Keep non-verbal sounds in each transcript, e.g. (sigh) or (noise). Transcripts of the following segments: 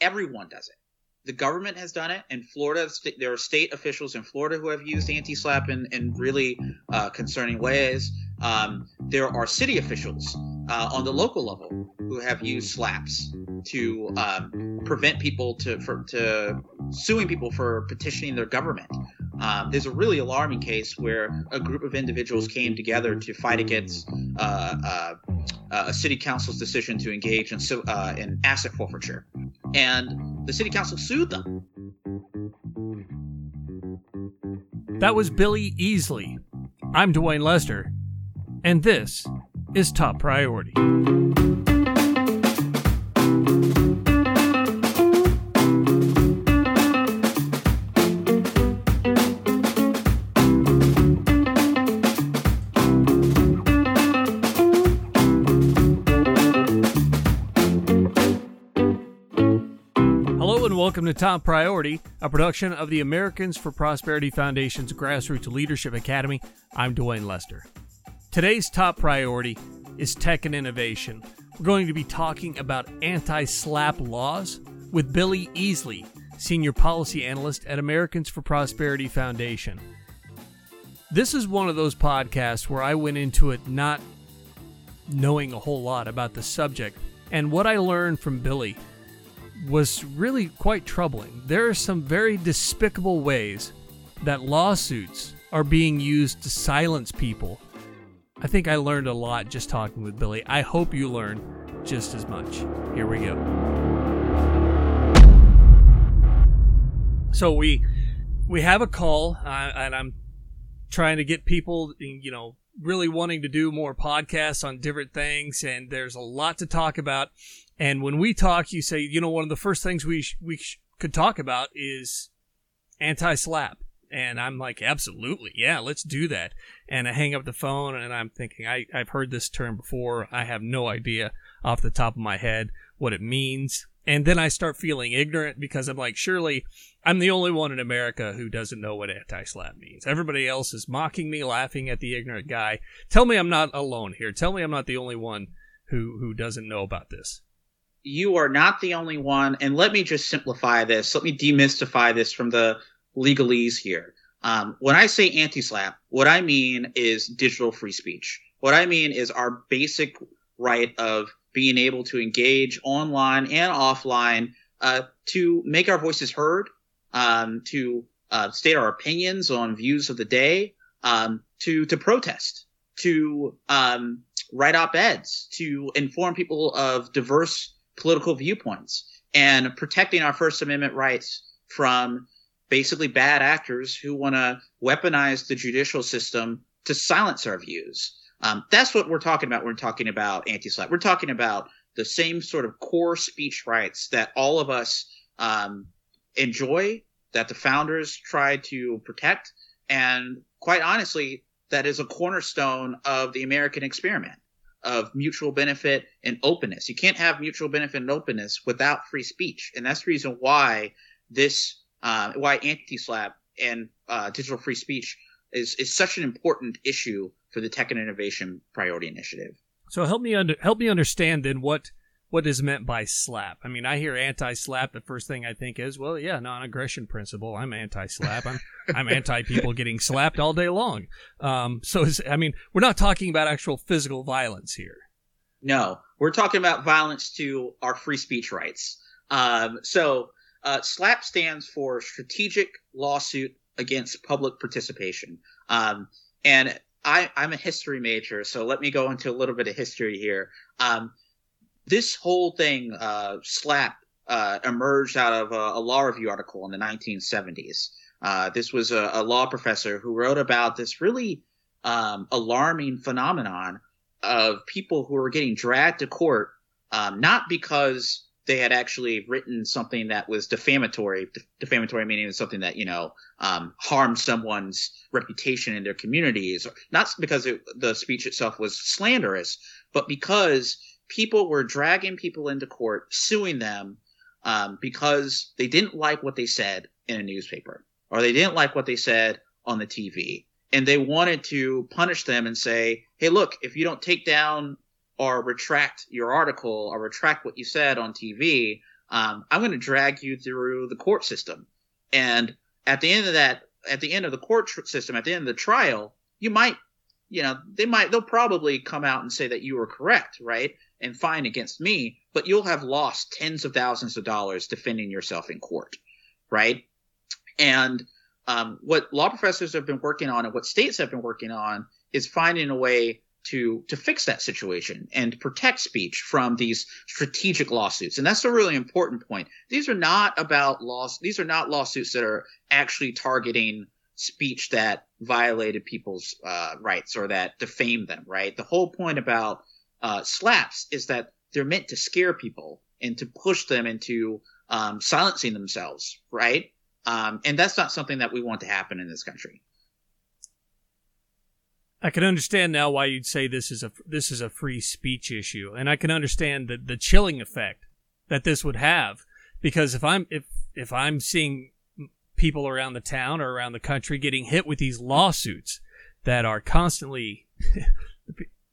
everyone does it. The government has done it. In Florida, there are state officials in Florida who have used anti-SLAPP in, in really uh, concerning ways. Um, there are city officials uh, on the local level who have used SLAPPs to um, prevent people to for to suing people for petitioning their government. Um, there's a really alarming case where a group of individuals came together to fight against uh, uh, a city council's decision to engage in, uh, in asset forfeiture, and the city council sued them. That was Billy Easley. I'm Dwayne Lester, and this is Top Priority. Welcome to Top Priority, a production of the Americans for Prosperity Foundation's Grassroots Leadership Academy. I'm Dwayne Lester. Today's top priority is tech and innovation. We're going to be talking about anti SLAPP laws with Billy Easley, Senior Policy Analyst at Americans for Prosperity Foundation. This is one of those podcasts where I went into it not knowing a whole lot about the subject. And what I learned from Billy was really quite troubling. There are some very despicable ways that lawsuits are being used to silence people. I think I learned a lot just talking with Billy. I hope you learn just as much. Here we go. So we we have a call, uh, and I'm trying to get people, you know, really wanting to do more podcasts on different things, and there's a lot to talk about. And when we talk, you say, you know, one of the first things we sh- we sh- could talk about is anti-SLAPP. And I'm like, absolutely, yeah, let's do that. And I hang up the phone, and I'm thinking, I, I've heard this term before. I have no idea off the top of my head what it means. And then I start feeling ignorant because I'm like, surely I'm the only one in America who doesn't know what anti SLAPP means. Everybody else is mocking me, laughing at the ignorant guy. Tell me I'm not alone here. Tell me I'm not the only one who who doesn't know about this you are not the only one. And let me just simplify this. Let me demystify this from the legalese here. Um, when I say anti SLAPP, what I mean is digital free speech. What I mean is our basic right of being able to engage online and offline uh, to make our voices heard, um, to uh, state our opinions on views of the day, um, to to protest, to um, write op-eds, to inform people of diverse political viewpoints and protecting our First Amendment rights from basically bad actors who want to weaponize the judicial system to silence our views. Um, that's what we're talking about. We're talking about anti-SLAPP. We're talking about the same sort of core speech rights that all of us um, enjoy, that the founders tried to protect, and quite honestly, that is a cornerstone of the American experiment of mutual benefit and openness. You can't have mutual benefit and openness without free speech, and that's the reason why this, uh, why anti-SLAPP and uh, digital free speech is is such an important issue for the Tech and Innovation Priority Initiative. So help me under help me understand then what what is meant by SLAPP. I mean, I hear anti-SLAPP. The first thing I think is, well, yeah, non-aggression principle. I'm anti-slap. I'm I'm anti people getting slapped all day long. Um, so I mean, we're not talking about actual physical violence here. No, we're talking about violence to our free speech rights. Um, so uh, SLAPP stands for Strategic Lawsuit Against Public Participation. Um, and I, am a history major, so let me go into a little bit of history here. Um, this whole thing, uh, SLAPP, uh, emerged out of a, a, law review article in the 1970s. Uh, this was a, a, law professor who wrote about this really um, alarming phenomenon of people who were getting dragged to court, um, not because they had actually written something that was defamatory, defamatory meaning something that, you know, um, harmed someone's reputation in their communities, not because it, the speech itself was slanderous, but because people were dragging people into court, suing them um, because they didn't like what they said in a newspaper or they didn't like what they said on the TV. And they wanted to punish them and say, hey, look, if you don't take down or retract your article or retract what you said on TV, um, I'm going to drag you through the court system. And at the end of that, at the end of the court tr- system, at the end of the trial, you might, you know, they might, they'll probably come out and say that you were correct, right? And fine against me, but you'll have lost tens of thousands of dollars defending yourself in court, right? And um, what law professors have been working on and what states have been working on is finding a way to to fix that situation and protect speech from these strategic lawsuits. And that's a really important point. These are not about laws. These are not lawsuits that are actually targeting speech that violated people's uh, rights or that defamed them. Right. The whole point about uh, SLAPPs is that they're meant to scare people and to push them into um, silencing themselves. Right. Um, and that's not something that we want to happen in this country. I can understand now why you'd say this is a this is a free speech issue, and I can understand the the chilling effect that this would have because if I'm if if I'm seeing people around the town or around the country getting hit with these lawsuits that are constantly (laughs)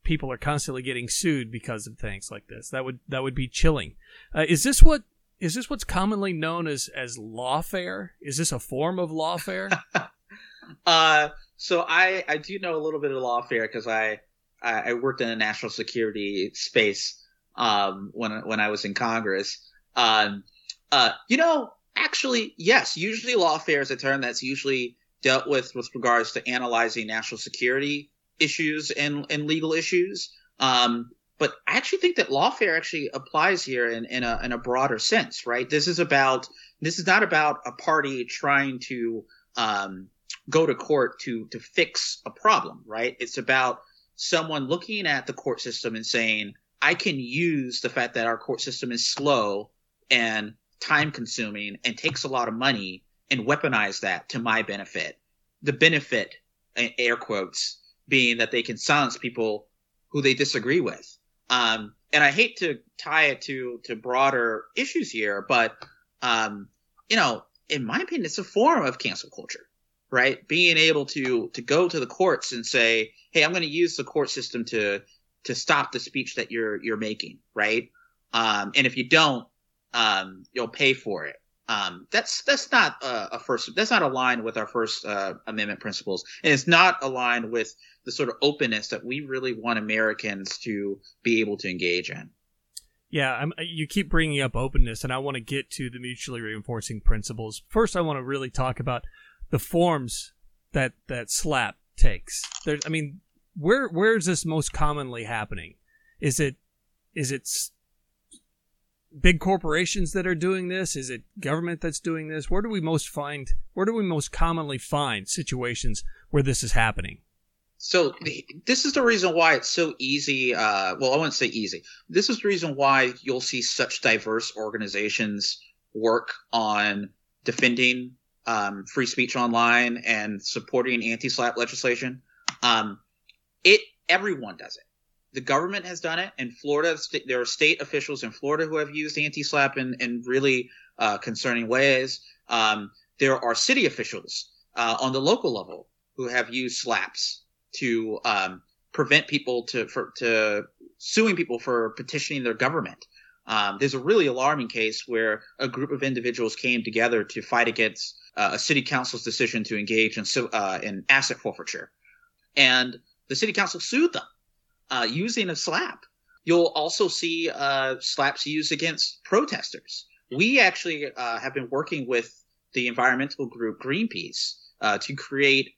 people are constantly getting sued because of things like this that would that would be chilling uh, is this what is this what's commonly known as as lawfare is this a form of lawfare (laughs) uh so I I do know a little bit of lawfare because I, I, worked in a national security space um, when when I was in Congress. Um, uh, you know, actually, yes. Usually, lawfare is a term that's usually dealt with with regards to analyzing national security issues and and legal issues. Um, but I actually think that lawfare actually applies here in, in a in a broader sense, right? This is about this is not about a party trying to um, go to court to to fix a problem, right? It's about someone looking at the court system and saying, I can use the fact that our court system is slow and time consuming and takes a lot of money and weaponize that to my benefit. The benefit, air quotes, being that they can silence people who they disagree with. Um, and I hate to tie it to to broader issues here, but um, you know, in my opinion, it's a form of cancel culture right? Being able to to go to the courts and say, "Hey, I'm going to use the court system to to stop the speech that you're you're making," right? Um, and if you don't, um, you'll pay for it. Um, that's that's not a, a, first. That's not aligned with our First uh, Amendment principles, and it's not aligned with the sort of openness that we really want Americans to be able to engage in. Yeah, I'm, you keep bringing up openness, and I want to get to the mutually reinforcing principles. First, I want to really talk about the forms that that SLAPP takes. There's, I mean, where where is this most commonly happening? Is it is it big corporations that are doing this? Is it government that's doing this? Where do we most find? Where do we most commonly find situations where this is happening? So this is the reason why it's so easy. Uh, well, I wouldn't say easy. This is the reason why you'll see such diverse organizations work on defending um, free speech online and supporting anti-SLAPP legislation. Um, it everyone does it. The government has done it in Florida. There are state officials in Florida who have used anti-SLAPP in, in really uh, concerning ways. Um, there are city officials uh, on the local level who have used SLAPPs to um, prevent people to for, to suing people for petitioning their government. Um, there's a really alarming case where a group of individuals came together to fight against uh, a city council's decision to engage in, uh, in asset forfeiture. And the city council sued them uh, using a SLAPP. You'll also see uh, SLAPPs used against protesters. We actually uh, have been working with the environmental group Greenpeace uh, to create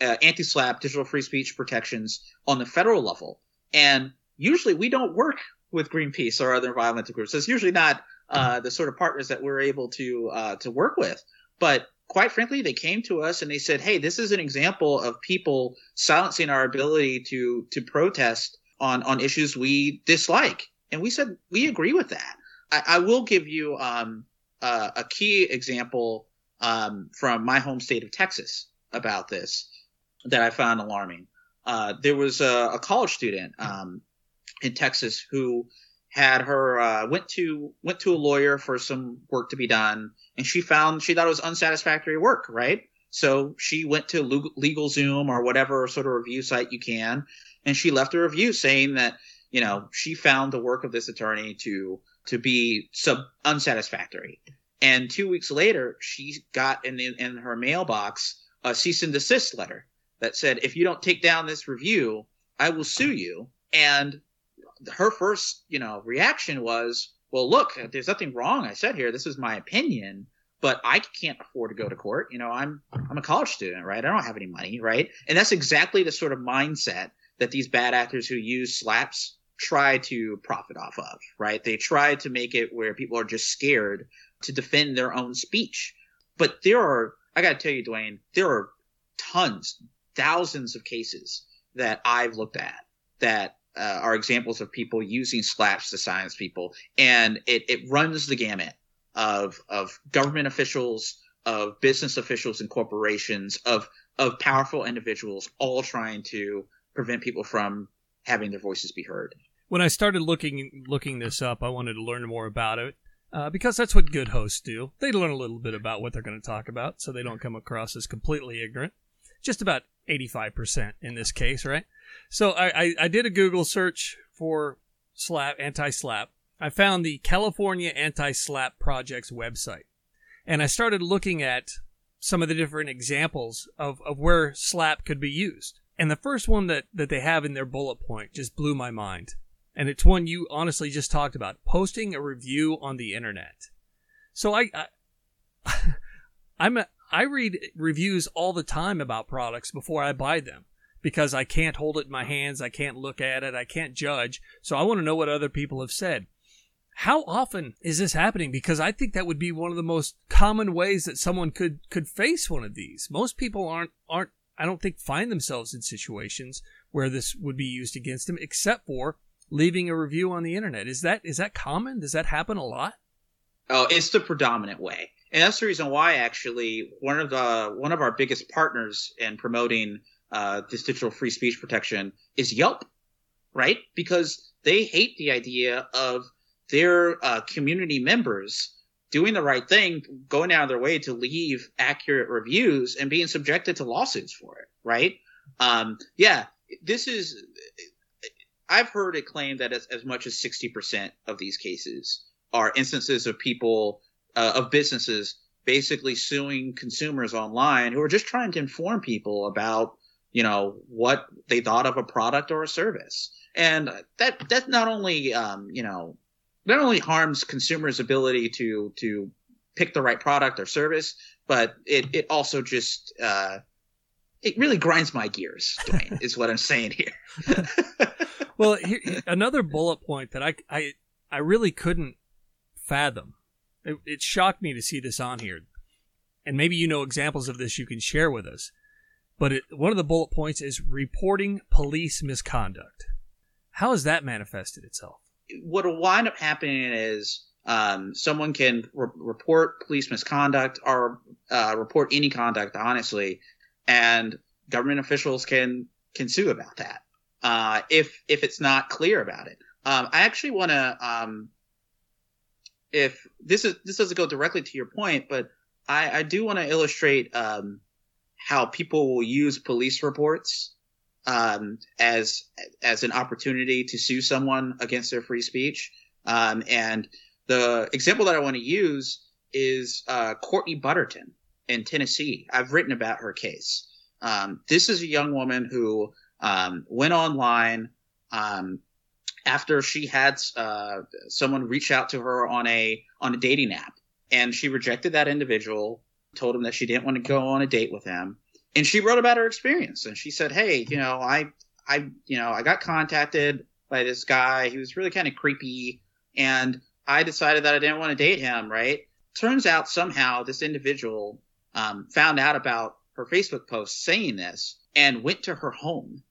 anti-SLAPP digital free speech protections on the federal level. And usually we don't work with Greenpeace or other environmental groups. It's usually not the sort of partners that we're able to to work with. But quite frankly, they came to us and they said, "Hey, this is an example of people silencing our ability to to protest on on issues we dislike." And we said we agree with that. I, I will give you um, uh, a key example um, from my home state of Texas about this that I found alarming. Uh, there was a, a college student um, in Texas who had her uh, went to went to a lawyer for some work to be done, and she found she thought it was unsatisfactory work, right? So she went to LegalZoom or whatever sort of review site you can, and she left a review saying that you know she found the work of this attorney to to be sub unsatisfactory. And two weeks later, she got in, in her mailbox a cease and desist letter that said, if you don't take down this review, I will sue you. And her first, you know, reaction was, well, look, uh, there's nothing wrong. I said here, this is my opinion, but I can't afford to go to court. You know, I'm, I'm a college student, right? I don't have any money, right? And that's exactly the sort of mindset that these bad actors who use SLAPPs try to profit off of, right? They try to make it where people are just scared to defend their own speech. But there are, I got to tell you, Dwayne, there are tons, thousands of cases that I've looked at that uh, are examples of people using SLAPPs to silence people, and it, it runs the gamut of of government officials, of business officials and corporations, of of powerful individuals, all trying to prevent people from having their voices be heard. When I started looking looking this up, I wanted to learn more about it uh, because that's what good hosts do. They learn a little bit about what they're going to talk about, so they don't come across as completely ignorant. Just about eighty five percent in this case, right? So I, I, I did a Google search for SLAPP anti SLAPP. I found the California Anti SLAPP Project's website, and I started looking at some of the different examples of, of where SLAPP could be used. And the first one that, that they have in their bullet point just blew my mind. And it's one you honestly just talked about posting a review on the internet. So I, I (laughs) I'm a, I read reviews all the time about products before I buy them because I can't hold it in my hands. I can't look at it. I can't judge. So I want to know what other people have said. How often is this happening? Because I think that would be one of the most common ways that someone could, could face one of these. Most people aren't, aren't, I don't think find themselves in situations where this would be used against them, except for leaving a review on the internet. Is that, is that common? Does that happen a lot? Oh, it's the predominant way. And that's the reason why actually one of the, one of our biggest partners in promoting uh, this digital free speech protection is Yelp, right? Because they hate the idea of their uh, community members doing the right thing, going out of their way to leave accurate reviews and being subjected to lawsuits for it, right? Um, yeah, this is. I've heard it claimed that as, as much as 60% of these cases are instances of people, uh, of businesses basically suing consumers online who are just trying to inform people about you know what they thought of a product or a service. And that that not only um, you know not only harms consumers ability to to pick the right product or service but it it also just uh, it really grinds my gears Dwayne, is what i'm saying here. (laughs) Well here, another bullet point that i i i really couldn't fathom. It, it shocked me to see this on here. And maybe you know examples of this you can share with us but it, one of the bullet points is reporting police misconduct. How has that manifested itself? What will wind up happening is um, someone can re- report police misconduct or uh, report any conduct, honestly, and government officials can can sue about that uh, if if it's not clear about it. Um, I actually want to, um, if this is this doesn't go directly to your point, but I, I do want to illustrate um, how people will use police reports um, as as an opportunity to sue someone against their free speech. Um, and the example that I want to use is uh, Courtney Butterton in Tennessee. I've written about her case. Um, this is a young woman who um, went online um, after she had uh, someone reach out to her on a on a dating app, and she rejected that individual told him that she didn't want to go on a date with him. And she wrote about her experience and she said, Hey, you know, I, I, you know, I got contacted by this guy. He was really kind of creepy and I decided that I didn't want to date him. Right. Turns out somehow this individual, um, found out about her Facebook post saying this and went to her home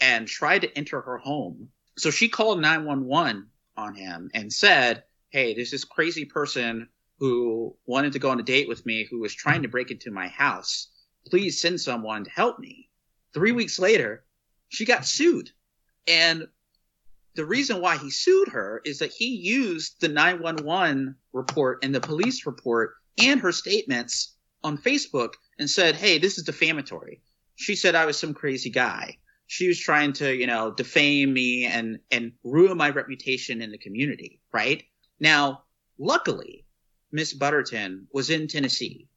and tried to enter her home. So she called 911 on him and said, Hey, there's this crazy person who wanted to go on a date with me who was trying to break into my house. Please send someone to help me. Three weeks later, she got sued. And the reason why he sued her is that he used the 911 report and the police report and her statements on Facebook and said, Hey, this is defamatory. She said I was some crazy guy. She was trying to, you know, defame me and, and ruin my reputation in the community, right? Now, luckily, Miss Butterton was in Tennessee,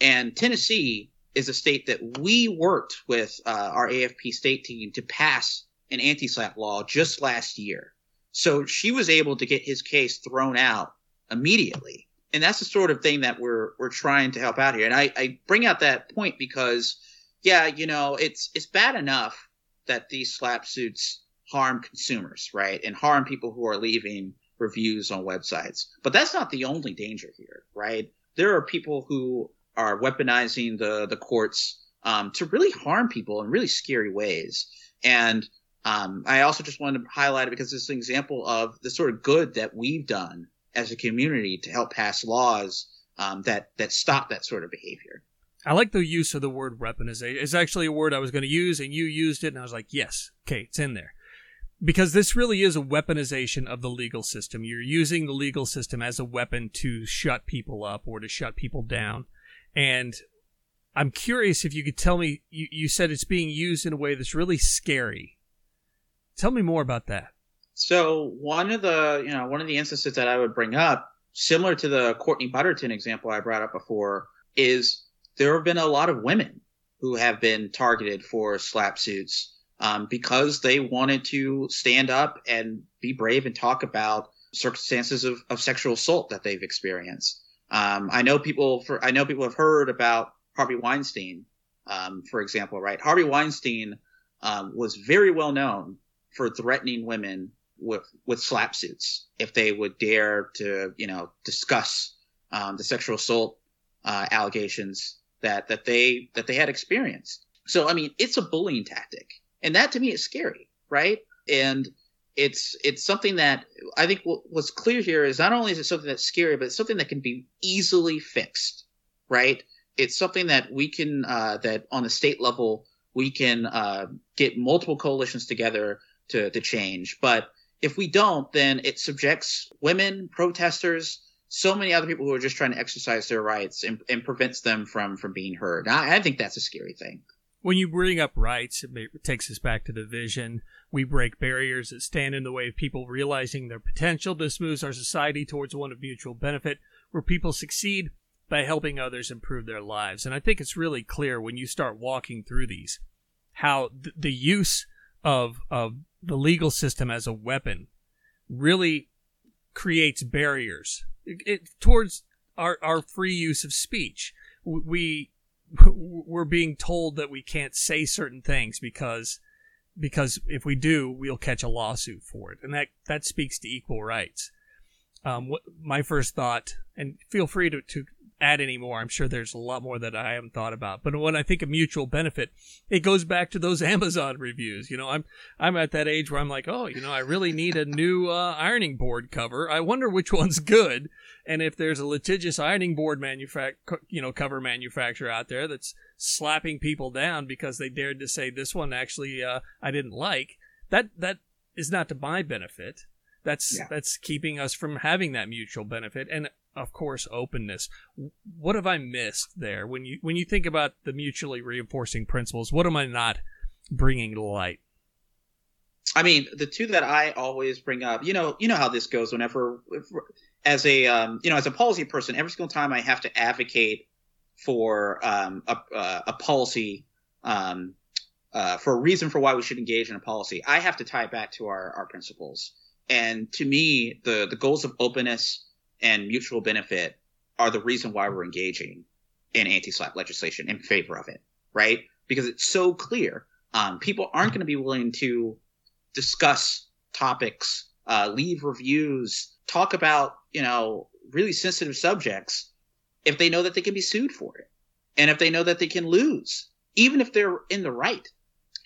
and Tennessee is a state that we worked with uh, our AFP state team to pass an anti-SLAPP law just last year. So she was able to get his case thrown out immediately. And that's the sort of thing that we're we're trying to help out here. And I, I bring out that point because, yeah, you know, it's it's bad enough that these SLAPP suits harm consumers, right, and harm people who are leaving reviews on websites. But that's not the only danger here, right? There are people who are weaponizing the the courts um, to really harm people in really scary ways. And um, I also just wanted to highlight it because it's an example of the sort of good that we've done as a community to help pass laws um, that that stop that sort of behavior. I like the use of the word weaponization. It's actually a word I was going to use, and you used it, and I was like, yes, okay, it's in there. Because this really is a weaponization of the legal system. You're using the legal system as a weapon to shut people up or to shut people down. And I'm curious if you could tell me, you, you said it's being used in a way that's really scary. Tell me more about that. So one of the, you know, one of the instances that I would bring up, similar to the Courtney Butterton example I brought up before, is there have been a lot of women who have been targeted for SLAPP suits um, because they wanted to stand up and be brave and talk about circumstances of, of sexual assault that they've experienced. Um, I know people for I know people have heard about Harvey Weinstein, um, for example, right? Harvey Weinstein um, was very well known for threatening women with with SLAPP suits if they would dare to you know discuss um, the sexual assault uh, allegations that that they that they had experienced. So I mean, it's a bullying tactic, and that to me is scary, right? And it's it's something that I think what's clear here is not only is it something that's scary, but it's something that can be easily fixed, right? It's something that we can uh, that on the state level we can uh, get multiple coalitions together to to change, but if we don't, then it subjects women, protesters, so many other people who are just trying to exercise their rights and, and prevents them from from being heard. I, I, think that's a scary thing. When you bring up rights, it takes us back to the vision. We break barriers that stand in the way of people realizing their potential. This moves our society towards one of mutual benefit, where people succeed by helping others improve their lives. And I think it's really clear when you start walking through these how th- the use of of the legal system as a weapon really creates barriers it, towards our, our free use of speech. We (laughs) we're being told that we can't say certain things because because if we do, we'll catch a lawsuit for it, and that that speaks to equal rights. Um, what, my first thought, and feel free to, to add any more. I'm sure there's a lot more that I haven't thought about. But when I think of mutual benefit, it goes back to those (laughs) Amazon reviews. You know, I'm I'm at that age where I'm like, oh, you know, I really need a new uh, ironing board cover. I wonder which one's good. And if there's a litigious ironing board manufact, you know, cover manufacturer out there that's slapping people down because they dared to say this one actually uh, I didn't like, that that is not to my benefit. That's yeah. that's keeping us from having that mutual benefit. And of course openness what have i missed there when you when you think about the mutually reinforcing principles what am i not bringing to light i mean the two that i always bring up you know you know how this goes whenever as a um, you know as a policy person every single time i have to advocate for um, a, uh, a policy um, uh, for a reason for why we should engage in a policy i have to tie it back to our, our principles and to me the the goals of openness and mutual benefit are the reason why we're engaging in anti-SLAPP legislation in favor of it, right? Because it's so clear. Um, people aren't going to be willing to discuss topics, uh, leave reviews, talk about, you know, really sensitive subjects if they know that they can be sued for it. And if they know that they can lose, even if they're in the right.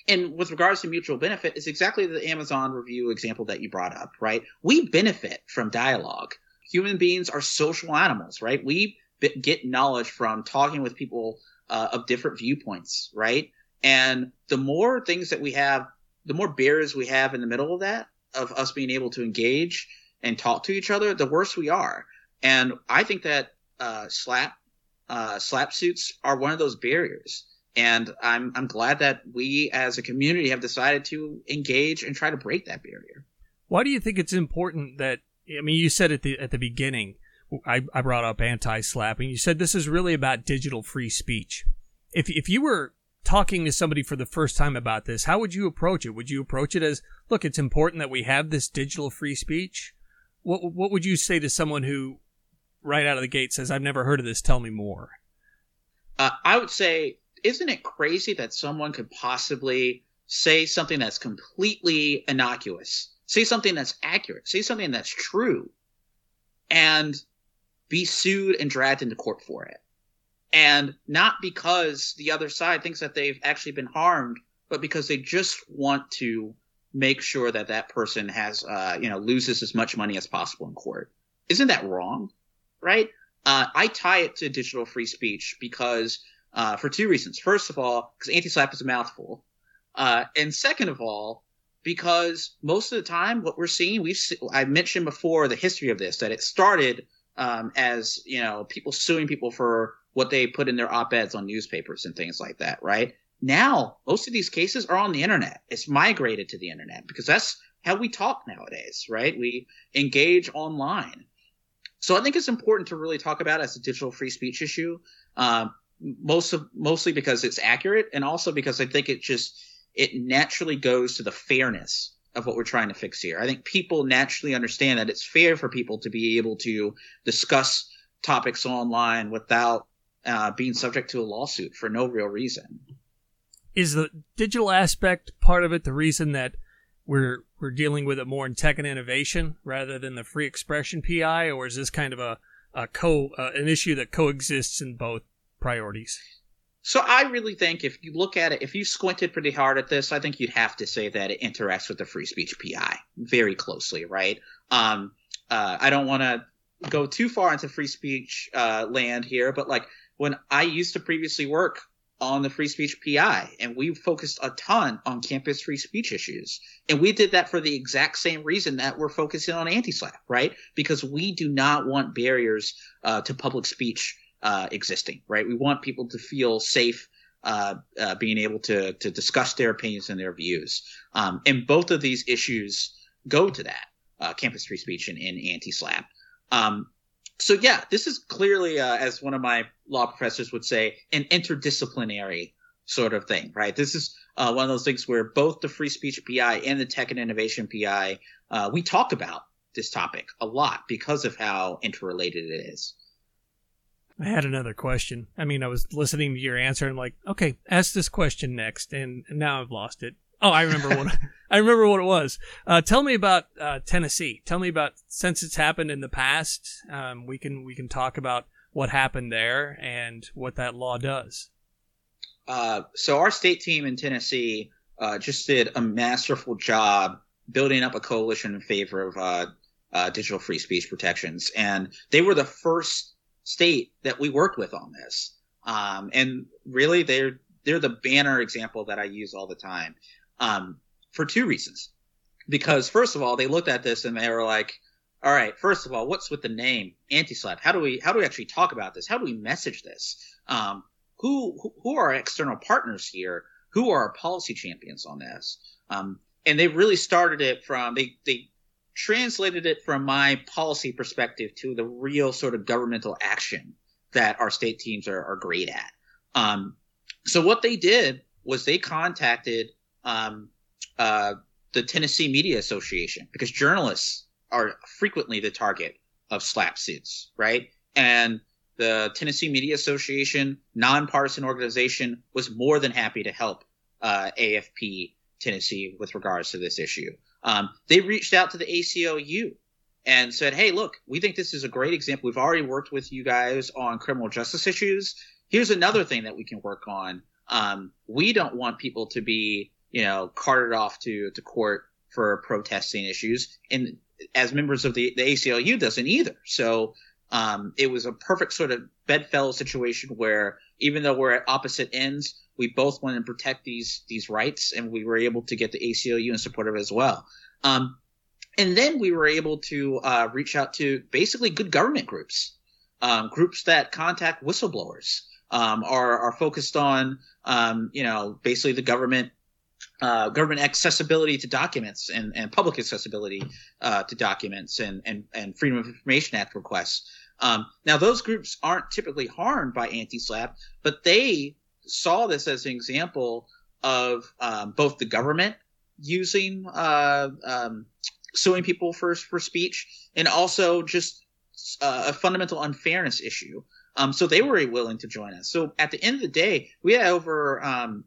And with regards to mutual benefit, it's exactly the Amazon review example that you brought up, right? We benefit from dialogue human beings are social animals, right? We get knowledge from talking with people uh, of different viewpoints, right? And the more things that we have, the more barriers we have in the middle of that, of us being able to engage and talk to each other, the worse we are. And I think that uh, SLAPP uh, SLAPP suits are one of those barriers. And I'm I'm glad that we as a community have decided to engage and try to break that barrier. Why do you think it's important that I mean, you said at the at the beginning, I, I brought up anti-slapping. You said this is really about digital free speech. If if you were talking to somebody for the first time about this, how would you approach it? Would you approach it as, look, it's important that we have this digital free speech? What what would you say to someone who, right out of the gate, says, "I've never heard of this. Tell me more." Uh, I would say, isn't it crazy that someone could possibly say something that's completely innocuous, say something that's accurate, say something that's true, and be sued and dragged into court for it? And not because the other side thinks that they've actually been harmed, but because they just want to make sure that that person has, uh, you know, loses as much money as possible in court. Isn't that wrong? Right? Uh, I tie it to digital free speech because, uh, for two reasons. First of all, because anti-SLAPP is a mouthful. Uh, and second of all, because most of the time what we're seeing, we've, I mentioned before the history of this, that it started, um, as, you know, people suing people for what they put in their op-eds on newspapers and things like that, right? Now, most of these cases are on the internet. It's migrated to the internet because that's how we talk nowadays, right? We engage online. So I think it's important to really talk about as a digital free speech issue, uh, most of, mostly because it's accurate and also because I think it just, it naturally goes to the fairness of what we're trying to fix here. I think people naturally understand that it's fair for people to be able to discuss topics online without uh, being subject to a lawsuit for no real reason. Is the digital aspect part of it the reason that we're we're dealing with it more in tech and innovation rather than the free expression PI, or is this kind of a, a co uh, an issue that coexists in both priorities? So I really think if you look at it, if you squinted pretty hard at this, I think you'd have to say that it interacts with the free speech PI very closely, right? Um, uh, I don't want to go too far into free speech uh, land here, but like when I used to previously work on the free speech PI and we focused a ton on campus free speech issues. And we did that for the exact same reason that we're focusing on anti-SLAPP, right? Because we do not want barriers uh, to public speech uh, existing, right? We want people to feel safe uh, uh being able to to discuss their opinions and their views. Um, and both of these issues go to that uh, campus free speech and, and anti-SLAPP. Um, so yeah, this is clearly, uh, as one of my law professors would say, an interdisciplinary sort of thing, right? This is uh, one of those things where both the free speech PI and the tech and innovation PI, uh, we talk about this topic a lot because of how interrelated it is. I had another question. I mean, I was listening to your answer and like, okay, ask this question next, and now I've lost it. Oh, I remember what (laughs) I remember what it was. Uh, tell me about uh, Tennessee. Tell me about since it's happened in the past. Um, we can we can talk about what happened there and what that law does. Uh, so our state team in Tennessee uh, just did a masterful job building up a coalition in favor of uh, uh, digital free speech protections, and they were the first state that we worked with on this. Um, and really, they're they're the banner example that I use all the time um, for two reasons. Because first of all, they looked at this and they were like, all right, first of all, what's with the name anti-SLAPP? How do we, how do we actually talk about this? How do we message this? Um, who, who are our external partners here? Who are our policy champions on this? Um, and they really started it from, they, they translated it from my policy perspective to the real sort of governmental action that our state teams are, are great at. Um, so what they did was they contacted um, uh, the Tennessee Media Association because journalists are frequently the target of SLAPP suits, right? And the Tennessee Media Association, nonpartisan organization, was more than happy to help uh, AFP Tennessee with regards to this issue. Um, they reached out to the ACLU and said, "Hey, look, we think this is a great example. We've already worked with you guys on criminal justice issues. Here's another thing that we can work on. Um, we don't want people to be you know, carted off to, to court for protesting issues. And as members of the, the ACLU doesn't either. So, um, it was a perfect sort of bedfellow situation where even though we're at opposite ends, we both want to protect these, these rights and we were able to get the ACLU in support of it as well. Um, and then we were able to, uh, reach out to basically good government groups, um, groups that contact whistleblowers, um, are, are focused on, um, you know, basically the government uh, government accessibility to documents and, and public accessibility uh, to documents and, and, and Freedom of Information Act requests. Um, now, those groups aren't typically harmed by anti SLAPP, but they saw this as an example of um, both the government using uh, um, suing people for for speech and also just uh, a fundamental unfairness issue. Um, so they were willing to join us. So at the end of the day, we had over um,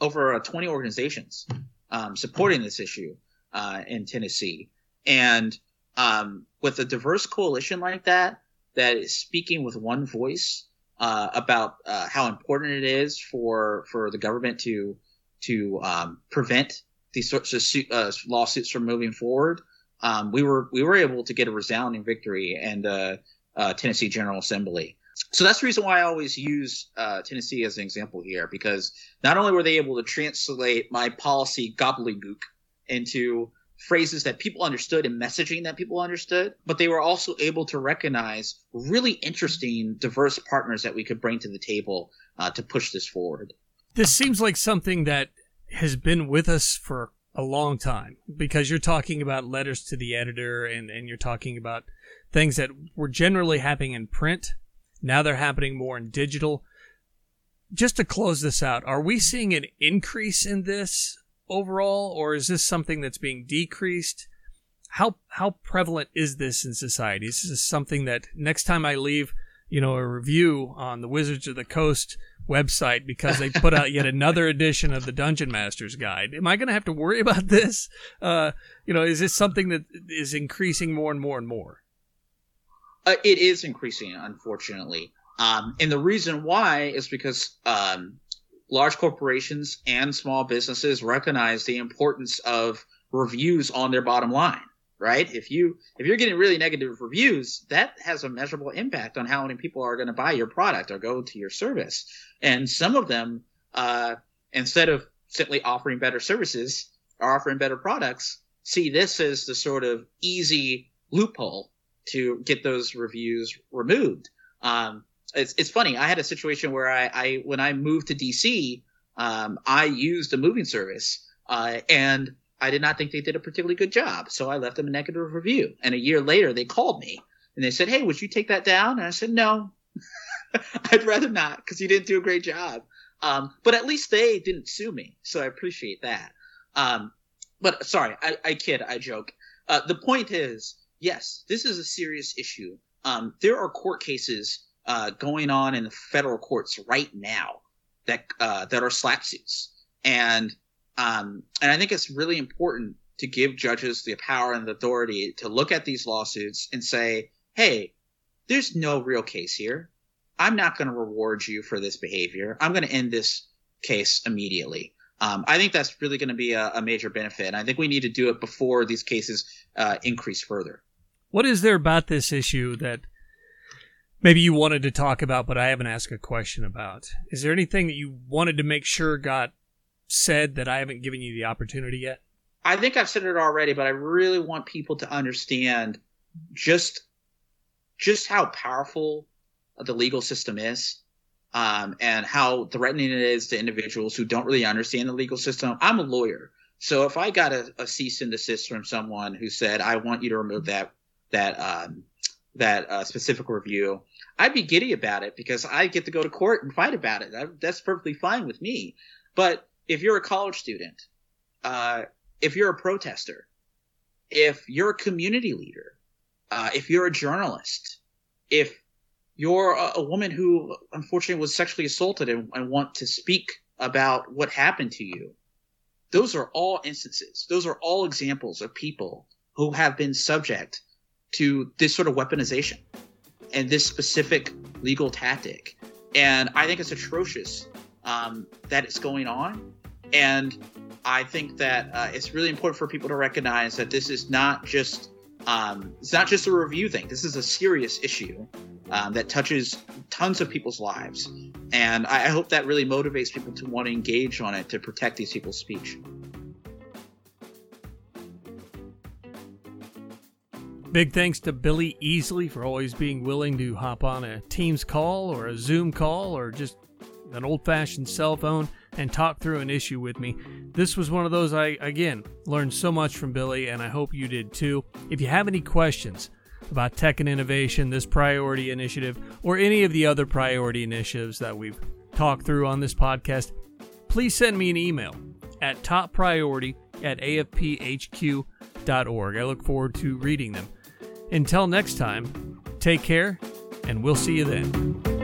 over uh, 20 organizations um, supporting this issue uh, in Tennessee, and um, with a diverse coalition like that, that is speaking with one voice uh, about uh, how important it is for for the government to to um, prevent these sorts of suit, uh, lawsuits from moving forward. Um, we were we were able to get a resounding victory the uh, Tennessee General Assembly. So that's the reason why I always use uh, Tennessee as an example here, because not only were they able to translate my policy gobbledygook into phrases that people understood and messaging that people understood, but they were also able to recognize really interesting, diverse partners that we could bring to the table uh, to push this forward. This seems like something that has been with us for a long time because you're talking about letters to the editor and, and you're talking about things that were generally happening in print. Now they're happening more in digital. Just to close this out, are we seeing an increase in this overall, or is this something that's being decreased? How how prevalent is this in society? Is this something that next time I leave, you know, a review on the Wizards of the Coast website because they put out yet another (laughs) edition of the Dungeon Master's Guide. Am I going to have to worry about this? Uh, you know, is this something that is increasing more and more and more? Uh, it is increasing, unfortunately. Um, and the reason why is because um, large corporations and small businesses recognize the importance of reviews on their bottom line right? If you if you're getting really negative reviews, that has a measurable impact on how many people are going to buy your product or go to your service. And some of them, uh, instead of simply offering better services or offering better products, see this as the sort of easy loophole to get those reviews removed. Um, it's it's funny. I had a situation where I, I when I moved to DC, um, I used a moving service, uh, and I did not think they did a particularly good job. So I left them a negative review. And a year later, they called me and they said, Hey, would you take that down? And I said, No, (laughs) I'd rather not because you didn't do a great job. Um, but at least they didn't sue me. So I appreciate that. Um, but sorry, I, I kid, I joke. Uh, the point is, yes, this is a serious issue. Um, there are court cases uh, going on in the federal courts right now that uh, that are SLAPP suits, and um, and I think it's really important to give judges the power and the authority to look at these lawsuits and say, hey, there's no real case here. I'm not going to reward you for this behavior. I'm going to end this case immediately. Um, I think that's really going to be a, a, major benefit. And I think we need to do it before these cases uh, increase further. What is there about this issue that maybe you wanted to talk about, but I haven't asked a question about? Is there anything that you wanted to make sure got said that I haven't given you the opportunity yet? I think I've said it already, but I really want people to understand just just how powerful the legal system is, um, and how threatening it is to individuals who don't really understand the legal system. I'm a lawyer, so if I got a, a cease and desist from someone who said, "I want you to remove that that um, that uh, specific review," I'd be giddy about it because I get to go to court and fight about it. That, that's perfectly fine with me. But if you're a college student, uh, if you're a protester, if you're a community leader, uh, if you're a journalist, if you're a, a, woman who unfortunately was sexually assaulted and, and want to speak about what happened to you, those are all instances. Those are all examples of people who have been subject to this sort of weaponization and this specific legal tactic. And I think it's atrocious um, that it's going on. And I think that uh, it's really important for people to recognize that this is not just um, it's not just a review thing. This is a serious issue um, that touches tons of people's lives, and I, I hope that really motivates people to want to engage on it to protect these people's speech. Big thanks to Billy Easley for always being willing to hop on a Teams call or a Zoom call or just an old fashioned cell phone and talk through an issue with me. This was one of those I, again, learned so much from Billy, and I hope you did too. If you have any questions about tech and innovation, this priority initiative, or any of the other priority initiatives that we've talked through on this podcast, please send me an email at toppriority at afphq.org. I look forward to reading them. Until next time, take care, and we'll see you then.